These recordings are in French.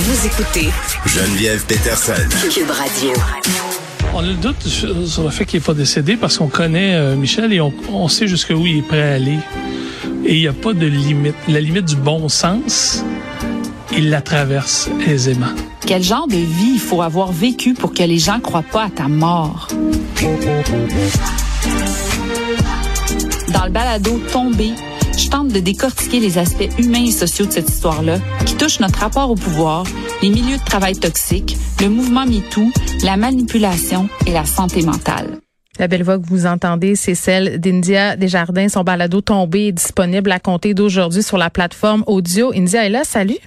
Vous écoutez Geneviève Peterson. Cube Radio. On a le doute sur le fait qu'il n'est pas décédé parce qu'on connaît euh, Michel et on, on sait jusqu'où il est prêt à aller. Et il n'y a pas de limite. La limite du bon sens, il la traverse aisément. Quel genre de vie il faut avoir vécu pour que les gens croient pas à ta mort? Dans le balado Tombé, je tente de décortiquer les aspects humains et sociaux de cette histoire-là qui touchent notre rapport au pouvoir, les milieux de travail toxiques, le mouvement MeToo, la manipulation et la santé mentale. La belle voix que vous entendez, c'est celle d'India Desjardins. Son balado tombé est disponible à compter d'aujourd'hui sur la plateforme audio. India est là, salut.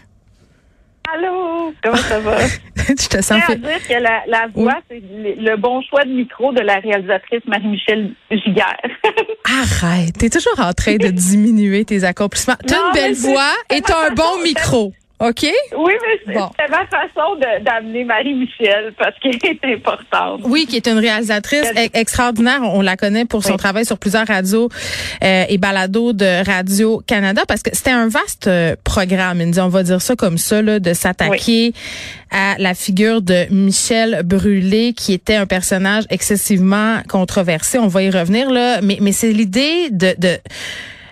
Allô, comment ça va? Je te sens fait. dire que la, la voix, c'est le, le bon choix de micro de la réalisatrice Marie-Michel Giguère. Arrête, t'es toujours en train de diminuer tes accomplissements. T'as une belle voix et t'as un bon micro, OK? oui, mais c'est Bon. c'est ma façon d'amener Marie-Michel parce qu'elle est importante. Oui, qui est une réalisatrice e- extraordinaire. On la connaît pour son Oui. travail sur plusieurs radios euh, et balados de Radio Canada parce que c'était un vaste euh, programme. On va dire ça comme ça, là, de s'attaquer à la figure de Michel Brûlé, qui était un personnage excessivement controversé. On va y revenir là, mais mais c'est l'idée de, de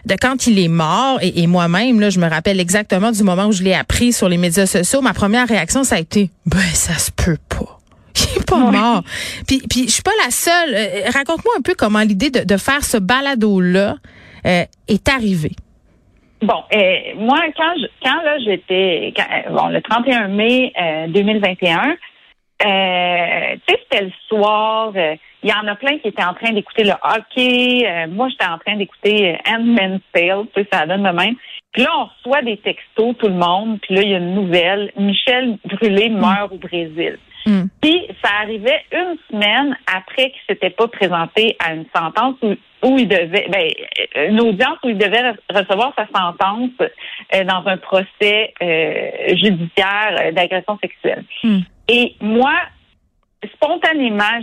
de quand il est mort, et, et moi-même, là, je me rappelle exactement du moment où je l'ai appris sur les médias sociaux, ma première réaction, ça a été, ben, ça se peut pas. Il est pas mort. Puis, puis je suis pas la seule. Euh, Raconte-moi un peu comment l'idée de, de faire ce balado-là euh, est arrivée. Bon, euh, moi, quand je, quand là, j'étais, euh, bon, le 31 mai euh, 2021, euh, tu sais, c'était le soir. euh, Il y en a plein qui étaient en train d'écouter le hockey. euh, moi, j'étais en train d'écouter euh, Handmaid's Tale. Tu sais, ça donne de même. Puis là, on reçoit des textos, tout le monde. Puis là, il y a une nouvelle. Michel Brûlé meurt au Brésil. Mm. Puis ça arrivait une semaine après qu'il s'était pas présenté à une sentence où, où il devait, ben, euh, une audience où il devait re- recevoir sa sentence euh, dans un procès euh, judiciaire d'agression sexuelle. Mm. Et moi, spontanément,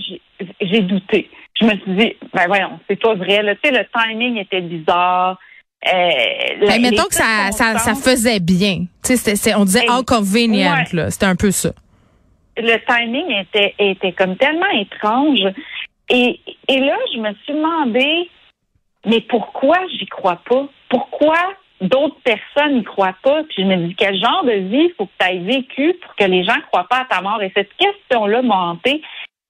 j'ai- douté. Je me suis dit, ben voyons, c'est pas vrai. Là. Tu sais, le timing était bizarre. Euh, Hey, mettons que ça, ça, ça faisait bien. Tu sais, on disait Hey, how convenient, ouais. là. C'était un peu ça. Le timing était, était comme tellement étrange. Et, et là, je me suis demandé, mais pourquoi j'y crois pas? Pourquoi d'autres personnes n'y croient pas? Puis je me dis, quel genre de vie faut que tu aies vécu pour que les gens croient pas à ta mort? Et cette question-là m'a hantée.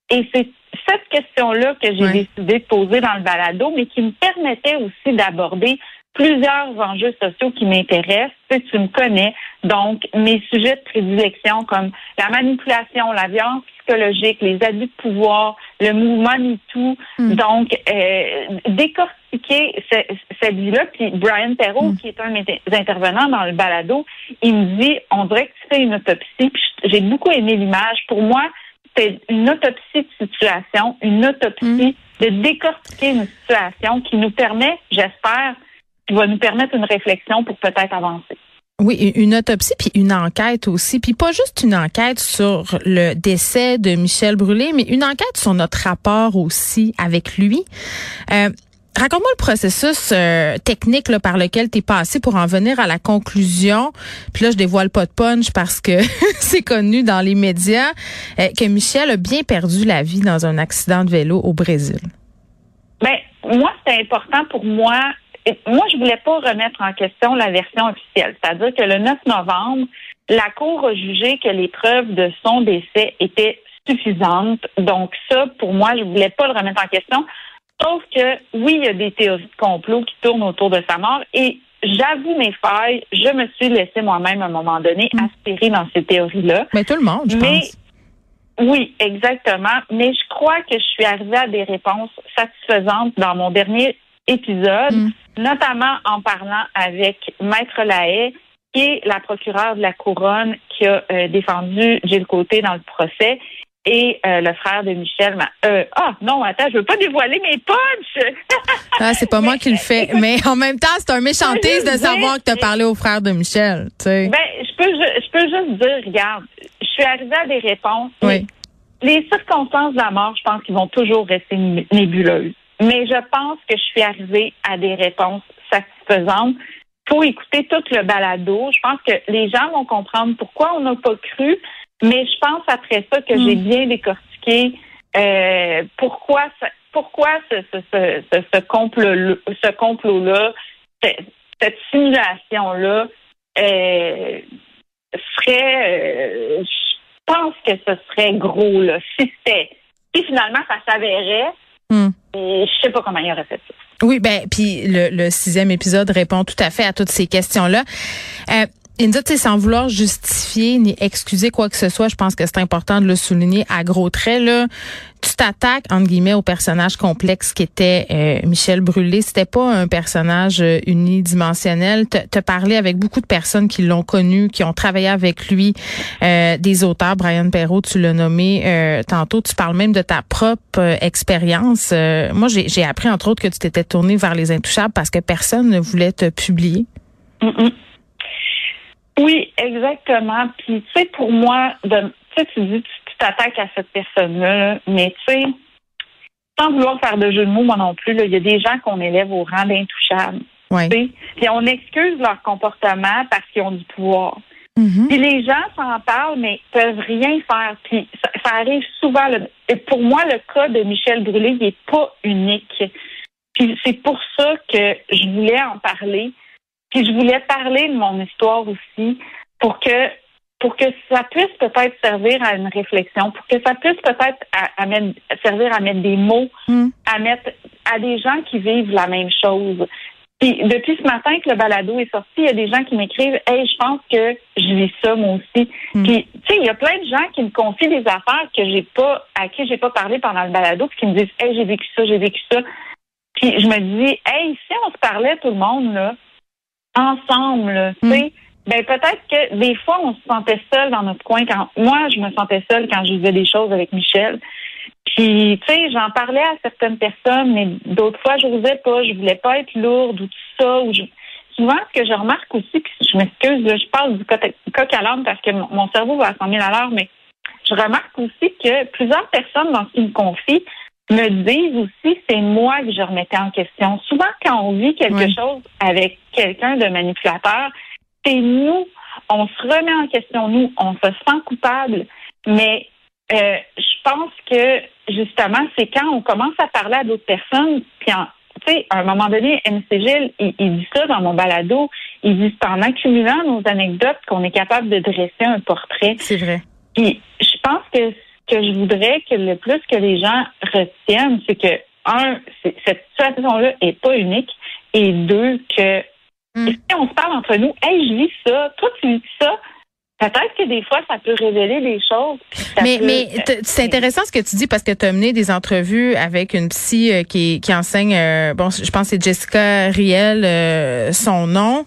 Et c'est cette question-là que j'ai décidé de poser dans le balado, mais qui me permettait aussi d'aborder plusieurs enjeux sociaux qui m'intéressent. Tu, sais, tu me connais. Donc, mes sujets de prédilection comme la manipulation, la violence psychologique, les abus de pouvoir, le mouvement MeToo. Mm. Donc, euh, décortiquer ce- cette vie-là. Puis Brian Perrault, qui est un des intervenants dans le balado, il me dit, on dirait que tu fais une autopsie. Puis j'ai beaucoup aimé l'image. Pour moi, c'est une autopsie de situation, une autopsie de décortiquer une situation qui nous permet, j'espère, va nous permettre une réflexion pour peut-être avancer. Oui, une autopsie puis une enquête aussi, puis pas juste une enquête sur le décès de Michel Brûlé, mais une enquête sur notre rapport aussi avec lui. Euh, Raconte-moi le processus euh, technique là, par lequel tu es passé pour en venir à la conclusion. Puis là, je dévoile pas de punch parce que c'est connu dans les médias euh, que Michel a bien perdu la vie dans un accident de vélo au Brésil. Ben, moi, c'est important pour moi. Et Moi, je voulais pas remettre en question la version officielle. C'est-à-dire que le 9 novembre, la Cour a jugé que les preuves de son décès étaient suffisantes. Donc, ça, pour moi, je voulais pas le remettre en question. Sauf que, oui, il y a des théories de complot qui tournent autour de sa mort et j'avoue mes failles. Je me suis laissée moi-même, à un moment donné, aspirer dans ces théories-là. Mais tout le monde, je Mais pense. oui, exactement. Mais je crois que je suis arrivée à des réponses satisfaisantes dans mon dernier épisode, Mm. notamment en parlant avec Maître Lahaye, qui est la procureure de la couronne qui a euh, défendu Gilles Côté dans le procès. Et euh, le frère de Michel. m'a- Euh, ah non, attends, je veux pas dévoiler mes punchs. Ah, c'est pas moi qui le fais. Mais en même temps, c'est un méchantiste de savoir dire- que tu as parlé au frère de Michel. Tu sais. Ben, je peux, je peux juste dire, regarde, je suis arrivée à des réponses. Oui. Les circonstances de la mort, je pense qu'ils vont toujours rester né- nébuleuses. Mais je pense que je suis arrivée à des réponses satisfaisantes. faut écouter tout le balado. Je pense que les gens vont comprendre pourquoi on n'a pas cru, mais je pense après ça que j'ai mm. bien décortiqué euh, pourquoi pourquoi ce, ce, ce, ce complot ce complot là cette simulation là euh, serait euh, je pense que ce serait gros là si c'était si finalement ça s'avérait mm. je sais pas comment il aurait fait ça. Oui, ben puis le, le, sixième épisode répond tout à fait à toutes ces questions-là. Euh, India, sans vouloir justifier ni excuser quoi que ce soit, je pense que c'est important de le souligner à gros traits. Là, tu t'attaques entre guillemets au personnage complexe qui était euh, Michel Brûlé. C'était pas un personnage euh, unidimensionnel. Te, parlé avec beaucoup de personnes qui l'ont connu, qui ont travaillé avec lui, euh, des auteurs. Brian Perrault, tu l'as nommé euh, tantôt. Tu parles même de ta propre expérience. moi, j'ai appris entre autres que tu t'étais tourné vers les Intouchables parce que personne ne voulait te publier. Oui, exactement. Puis, tu sais, pour moi, de, tu sais, tu dis, tu t'attaques à cette personne-là, mais tu sais, sans vouloir faire de jeu de mots, moi non plus, il y a des gens qu'on élève au rang d'intouchables. Oui. Puis on excuse leur comportement parce qu'ils ont du pouvoir. Mm-hmm. Puis les gens s'en parlent, mais peuvent rien faire. Puis ça, arrive souvent. et pour moi, le cas de Michel Brûlé, il n'est pas unique. Puis c'est pour ça que je voulais en parler. Puis je voulais parler de mon histoire aussi pour que pour que ça puisse peut-être servir à une réflexion, pour que ça puisse peut-être à, servir à mettre des mots, hmm. à mettre à des gens qui vivent la même chose. Puis depuis ce matin que le balado est sorti, il y a des gens qui m'écrivent Hey, je pense que je vis ça moi aussi. Hmm. Puis tu sais, il y a plein de gens qui me confient des affaires que j'ai pas à qui j'ai pas parlé pendant le balado, puis qui me disent Hey, j'ai vécu ça, j'ai vécu ça. Puis je me dis Hey, si on se parlait tout le monde là, ensemble, tu sais, mm. ben peut-être que des fois on se sentait seul dans notre coin. Quand moi, je me sentais seule quand je faisais des choses avec Michel. Puis, tu sais, j'en parlais à certaines personnes, mais d'autres fois, je n'osais pas, je voulais pas être lourde ou tout ça. Ou Souvent, ce que je remarque aussi, puis je m'excuse, je parle du coq à l'âme parce que mon cerveau va à 100 000 à l'heure, mais je remarque aussi que plusieurs personnes dans ce qu'ils me confient me disent aussi c'est moi que je remettais en question. Souvent, quand on vit quelque chose avec quelqu'un de manipulateur, c'est nous, on se remet en question, nous, on se sent coupable, mais euh, je pense que justement, c'est quand on commence à parler à d'autres personnes, puis tu sais, à un moment donné, MCG, il, il, dit ça dans mon balado, il dit c'est en accumulant nos anecdotes qu'on est capable de dresser un portrait. C'est vrai. Puis je pense que que je voudrais que le plus que les gens retiennent, c'est que, un, cette situation-là est pas unique, et deux, que hmm. si on se parle entre nous, hey, je vis ça, toi tu vis ça, Peut-être que des fois, ça peut révéler des choses. Mais, mais c'est intéressant ce que tu dis parce que tu as mené des entrevues avec une psy euh, qui, qui enseigne, euh, bon, je pense que c'est Jessica Riel, euh, son nom.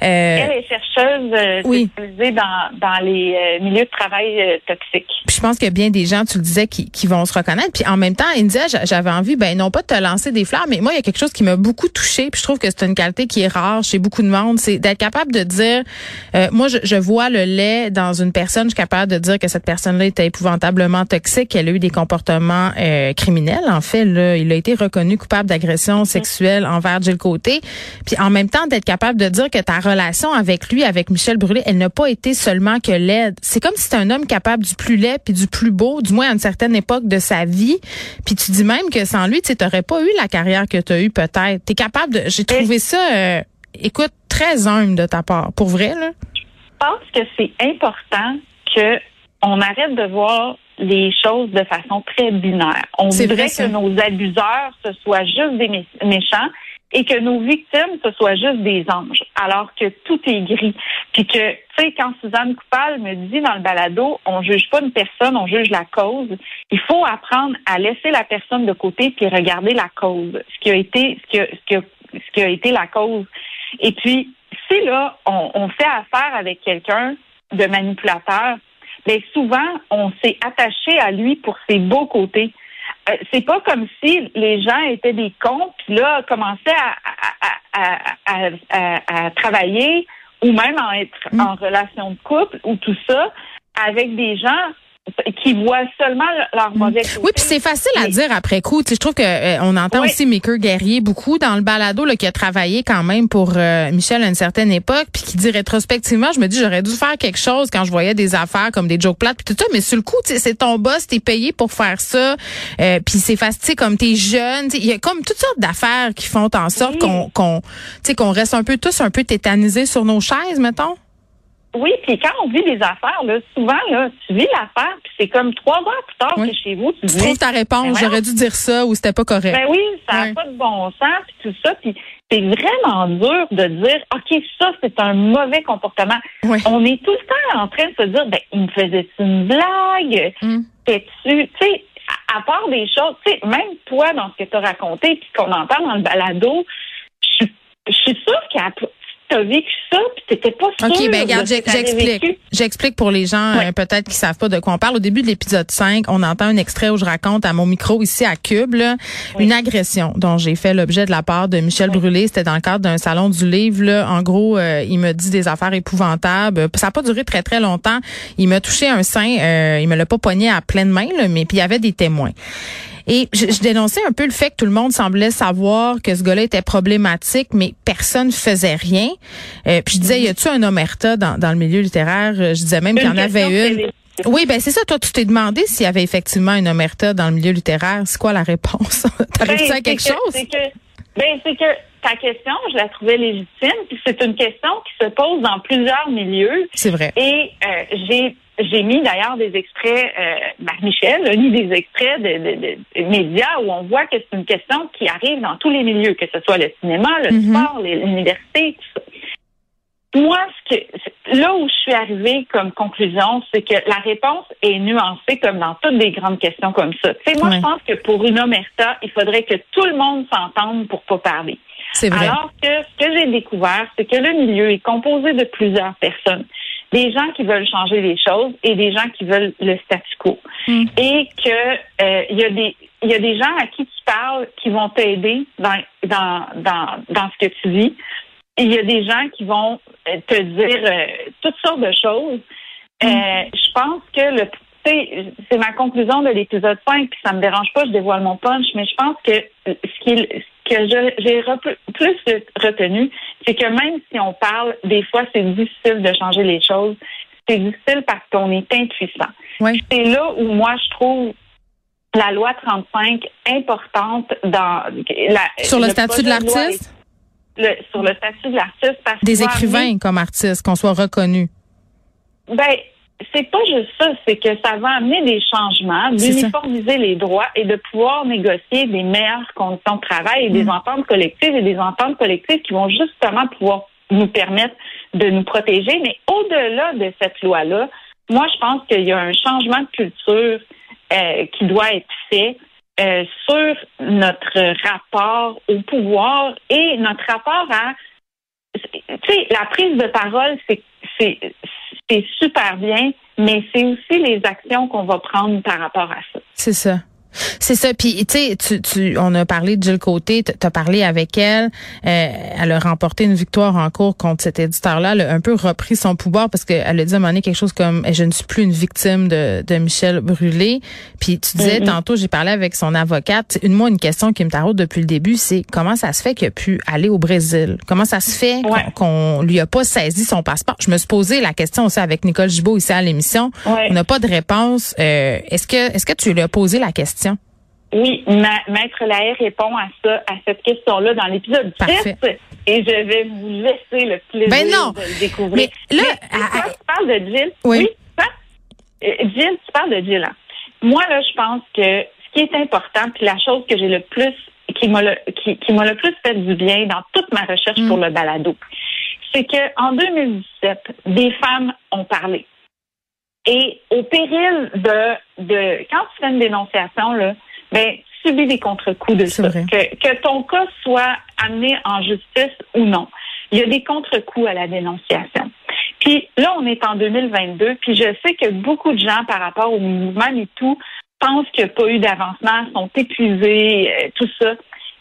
Elle est chercheuse oui. spécialisée dans, dans les milieux de travail toxiques. je pense que bien des gens, tu le disais, qui, qui vont se reconnaître. Puis en même temps, India, j'avais envie, ben non pas de te lancer des fleurs, mais moi, il y a quelque chose qui m'a beaucoup touchée. Puis je trouve que c'est une qualité qui est rare chez beaucoup de monde, c'est d'être capable de dire, moi, je, je vois le lait dans une personne, je suis capable de dire que cette personne-là était épouvantablement toxique, qu'elle a eu des comportements euh, criminels. En fait, là, il a été reconnu coupable d'agression sexuelle envers Jill Côté. Puis en même temps, d'être capable de dire que ta relation avec lui, avec Michel Brûlé, elle n'a pas été seulement que laide. C'est comme si c'était un homme capable du plus laid puis du plus beau, du moins à une certaine époque de sa vie. Puis tu dis même que sans lui, tu n'aurais pas eu la carrière que tu as eue peut-être. Tu es capable de... J'ai trouvé ça, euh, écoute, très humble de ta part. Pour vrai, là? Pense que c'est important que on arrête de voir les choses de façon très binaire. On voudrait que nos abuseurs ce soient juste des méchants et que nos victimes ce soient juste des anges, alors que tout est gris. Puis que, tu sais, quand Suzanne Coupal me dit dans le balado, on juge pas une personne, on juge la cause. Il faut apprendre à laisser la personne de côté puis regarder la cause, ce qui a été, ce qui ce qui ce qui a été la cause. Et puis, là, on, fait affaire avec quelqu'un de manipulateur, bien souvent, on s'est attaché à lui pour ses beaux côtés. Euh, c'est pas comme si les gens étaient des cons, puis là, commençaient à, travailler ou même à être mm. en relation de couple ou tout ça avec des gens qui voient seulement leur mm. mauvais côté. Oui, puis c'est facile à dire après coup. Tu sais, je trouve que euh, on entend aussi Maker Guerrier beaucoup dans le balado là, qui a travaillé quand même pour euh, Michel à une certaine époque, puis qui dit rétrospectivement, je me dis j'aurais dû faire quelque chose quand je voyais des affaires comme des jokes plates puis tout ça, mais sur le coup, c'est ton boss, t'es payé pour faire ça, euh, puis c'est facile comme t'es jeune, il y a comme toutes sortes d'affaires qui font en sorte qu'on qu'on qu'on reste un peu tous un peu tétanisés sur nos chaises, mettons. Oui, puis quand on vit des affaires, là, souvent, là, tu vis l'affaire, puis c'est comme trois heures plus tard que chez vous, tu, tu trouves ta réponse, ben j'aurais dû dire ça ou c'était pas correct. Ben oui, ça n'a pas de bon sens, puis tout ça, puis c'est vraiment dur de dire, OK, ça, c'est un mauvais comportement. On est tout le temps en train de se dire, ben, il me faisait une blague, mm. tu tu sais, à part des choses, tu sais, même toi, dans ce que tu as raconté, puis qu'on entend dans le balado, je suis sûre qu'il y a t'as vécu ça, puis t'étais pas sûr. OK, ben regarde, j'explique. J'explique pour les gens euh, peut-être qui savent pas de quoi on parle. Au début de l'épisode 5, on entend un extrait où je raconte à mon micro ici à Cube une agression dont j'ai fait l'objet de la part de Michel Brûlé. C'était dans le cadre d'un salon du livre. Là. En gros, euh, il me dit des affaires épouvantables. Ça n'a pas duré très, très longtemps. Il m'a touché un sein. Euh, il me l'a pas pogné à pleine main, là, mais puis il y avait des témoins. Et je, dénonçais un peu le fait que tout le monde semblait savoir que ce gars-là était problématique, mais personne faisait rien. Euh, puis je disais, y a-tu un omerta dans, dans le milieu littéraire? Je disais même qu'il y en avait une. Oui, ben c'est ça. Toi, tu t'es demandé s'il y avait effectivement une omerta dans le milieu littéraire. C'est quoi la réponse? T'arrives-tu ben, à quelque chose? ben, c'est que ta question, je la trouvais légitime. Puis c'est une question qui se pose dans plusieurs milieux. C'est vrai. Et euh, j'ai j'ai mis d'ailleurs des extraits, euh, ben, Michel a mis des extraits de, médias où on voit que c'est une question qui arrive dans tous les milieux, que ce soit le cinéma, le mm-hmm. sport, l'université, tout ça. Moi, ce que, là où je suis arrivée comme conclusion, c'est que la réponse est nuancée comme dans toutes les grandes questions comme ça. Tu sais, moi, je pense que pour une omerta, il faudrait que tout le monde s'entende pour pas parler. C'est vrai. Alors que ce que j'ai découvert, c'est que le milieu est composé de plusieurs personnes des gens qui veulent changer les choses et des gens qui veulent le statu quo. Mm. Et que euh, il y a des il y a des gens à qui tu parles qui vont t'aider dans, dans, dans, dans ce que tu vis. Il y a des gens qui vont euh, te dire euh, toutes sortes de choses. Mm. je pense que le c'est ma conclusion de l'épisode 5, puis ça me dérange pas, je dévoile mon punch, mais je pense que ce qui, que j'ai plus retenu, c'est que même si on parle, des fois, c'est difficile de changer les choses. C'est difficile parce qu'on est impuissant. C'est là où moi, je trouve la loi 35 importante dans la, sur le, statut de l'artiste? sur le statut de l'artiste. Des écrivains comme artistes, qu'on soit reconnus. Ben, c'est pas juste ça, c'est que ça va amener des changements, d'uniformiser les droits et de pouvoir négocier des meilleures conditions de travail et des mm. ententes collectives et des ententes collectives qui vont justement pouvoir nous permettre de nous protéger. Mais au-delà de cette loi-là, moi, je pense qu'il y a un changement de culture euh, qui doit être fait euh, sur notre rapport au pouvoir et notre rapport à tu sais, la prise de parole, c'est c'est super bien, mais c'est aussi les actions qu'on va prendre par rapport à ça. C'est ça. C'est ça. Puis, tu sais, tu, tu, on a parlé de Jill Côté, tu as parlé avec elle. Euh, elle a remporté une victoire en cours contre cet éditeur-là. Elle a un peu repris son pouvoir parce qu'elle a dit à un moment donné quelque chose comme « je ne suis plus une victime de, de Michel Brûlé ». Puis tu disais, mm-hmm. tantôt, j'ai parlé avec son avocate. Une, moi, une question qui me taraude depuis le début, c'est comment ça se fait qu'il a pu aller au Brésil? Comment ça se fait qu'on lui a pas saisi son passeport? Je me suis posé la question aussi avec Nicole Gibault ici à l'émission. On n'a pas de réponse. Euh, est-ce que est-ce que tu lui as posé la question? Oui, Maître Lahaye répond à ça, à cette question-là dans l'épisode 10 et je vais vous laisser le plaisir ben de le découvrir. Mais là, tu parles de Jill. Oui. Euh, Jill, tu parles de Jill. Hein. Moi, là, je pense que ce qui est important, puis la chose que j'ai le plus, qui m'a le, qui, m'a le plus fait du bien dans toute ma recherche mm. pour le balado, c'est que en 2017, des femmes ont parlé. Et au péril de, de quand tu fais une dénonciation, là, ben, subis des contre-coups de ça. Que, que ton cas soit amené en justice ou non. Il y a des contre-coups à la dénonciation. Puis là, on est en 2022, puis je sais que beaucoup de gens, par rapport au mouvement et tout, pensent qu'il n'y a pas eu d'avancement, sont épuisés, euh, tout ça.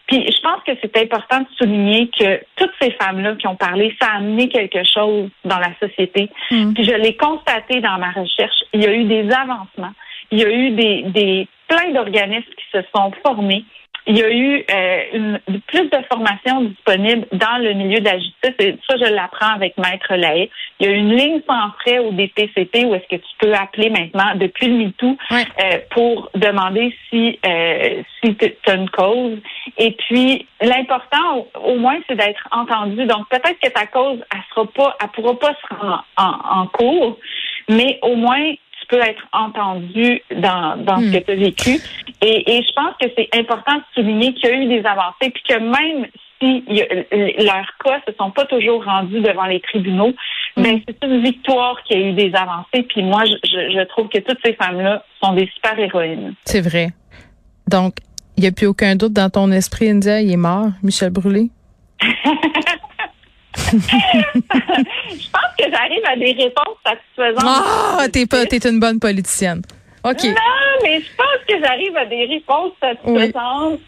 Puis je pense que c'est important de souligner que toutes ces femmes-là qui ont parlé, ça a amené quelque chose dans la société. Mm. Puis je l'ai constaté dans ma recherche. Il y a eu des avancements. Il y a eu des, des plein d'organismes qui se sont formés il y a eu euh, une, plus de formations disponibles dans le milieu de la justice. Et ça, je l'apprends avec Maître Lahaye. Il y a une ligne sans frais au DPCP où est-ce que tu peux appeler maintenant depuis le MeToo euh, pour demander si euh, si tu as une cause. Et puis, l'important, au, moins, c'est d'être entendu. Donc, peut-être que ta cause, elle sera pas, elle pourra pas se rendre en cours, mais au moins, peut être entendu dans, dans ce hmm. que tu as vécu. Et, et je pense que c'est important de souligner qu'il y a eu des avancées, puis que même si leurs cas se sont pas toujours rendus devant les tribunaux, hmm. mais c'est une victoire qu'il y a eu des avancées. Puis moi, je, je trouve que toutes ces femmes-là sont des super héroïnes. C'est vrai. Donc, il n'y a plus aucun doute dans ton esprit, India, il est mort, Michel Brûlé? je pense que j'arrive à des réponses satisfaisantes. Ah, t'es pas, t'es une bonne politicienne. OK. Non, mais je pense que j'arrive à des réponses satisfaisantes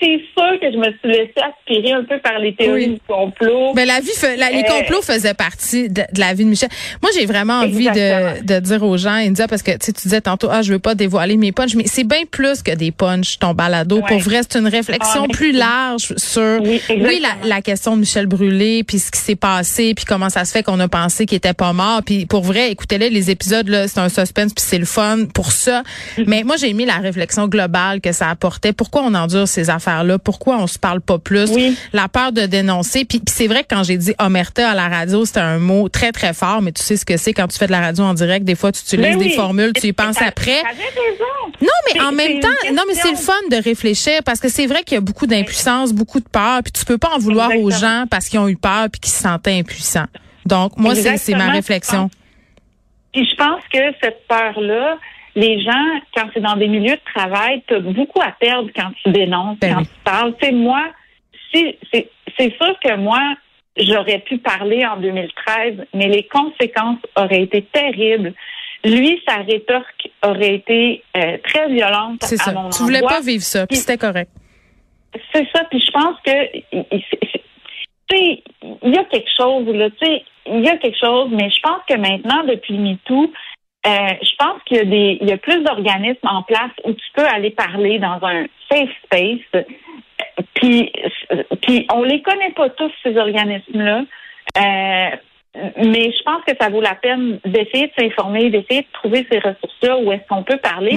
c'est sûr que je me suis laissée aspirer un peu par les théories du complot. Mais ben, la vie, les euh, complots faisaient partie de, la vie de Michel. Moi, j'ai vraiment envie de, de, dire aux gens, India, parce que tu disais tantôt, ah, je veux pas dévoiler mes punchs, mais c'est bien plus que des punchs, ton balado. Pour vrai, c'est une réflexion ah, plus large sur, oui, la, la, question de Michel Brûlé, puis ce qui s'est passé, puis comment ça se fait qu'on a pensé qu'il était pas mort. Puis pour vrai, écoutez-les, les épisodes, là, c'est un suspense, puis c'est le fun pour ça. Mm-hmm. Mais moi, j'ai mis la réflexion globale que ça apportait. Pourquoi on endure ces affaires-là? Pourquoi on se parle pas plus? La peur de dénoncer. Puis, c'est vrai que quand j'ai dit omerta à la radio, c'était un mot très, très fort, mais tu sais ce que c'est quand tu fais de la radio en direct. Des fois, tu utilises des formules, tu y penses après. Non, mais en même temps, non, mais c'est le fun de réfléchir parce que c'est vrai qu'il y a beaucoup d'impuissance, beaucoup de peur, puis tu peux pas en vouloir aux gens parce qu'ils ont eu peur puis qu'ils se sentaient impuissants. Donc, moi, c'est ma réflexion. Puis je pense que cette peur-là, les gens, quand c'est dans des milieux de travail, tu as beaucoup à perdre quand tu dénonces, ben quand tu parles. Tu sais, moi, si, c'est sûr que moi, j'aurais pu parler en 2013, mais les conséquences auraient été terribles. Lui, sa rétorque aurait été euh, très violente à ça. mon Tu voulais pas vivre ça, puis c'était correct. C'est ça, puis je pense que tu sais, il y a quelque chose là, tu sais, il y a quelque chose, mais je pense que maintenant, depuis MeToo, euh, je pense qu'il y a des, il y a plus d'organismes en place où tu peux aller parler dans un safe space. Puis, puis on les connaît pas tous ces organismes-là. Euh, mais je pense que ça vaut la peine d'essayer de s'informer, d'essayer de trouver ces ressources-là où est-ce qu'on peut parler.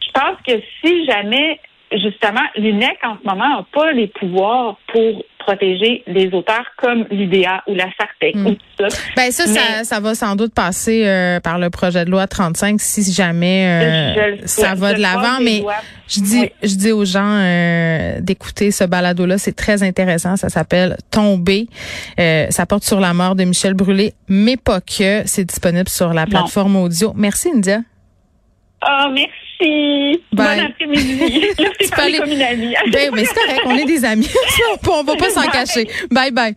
Je pense que si jamais justement, l'UNEC en ce moment n'a pas les pouvoirs pour protéger les auteurs comme l'UDA ou la SARTEC hmm. ça. Ben ça, ça, va sans doute passer euh, par le projet de loi 35 si jamais euh, ça va de l'avant. Mais je dis, je dis aux gens euh, d'écouter ce balado-là, c'est très intéressant. Ça s'appelle Tomber. ça porte sur la mort de Michel Brûlé, mais pas que. C'est disponible sur la plateforme audio. Merci, India. Ah, merci. Bon après-midi. c'est comme une amie. ben, mais c'est correct, on est des amis. on va pas s'en cacher. Bye bye.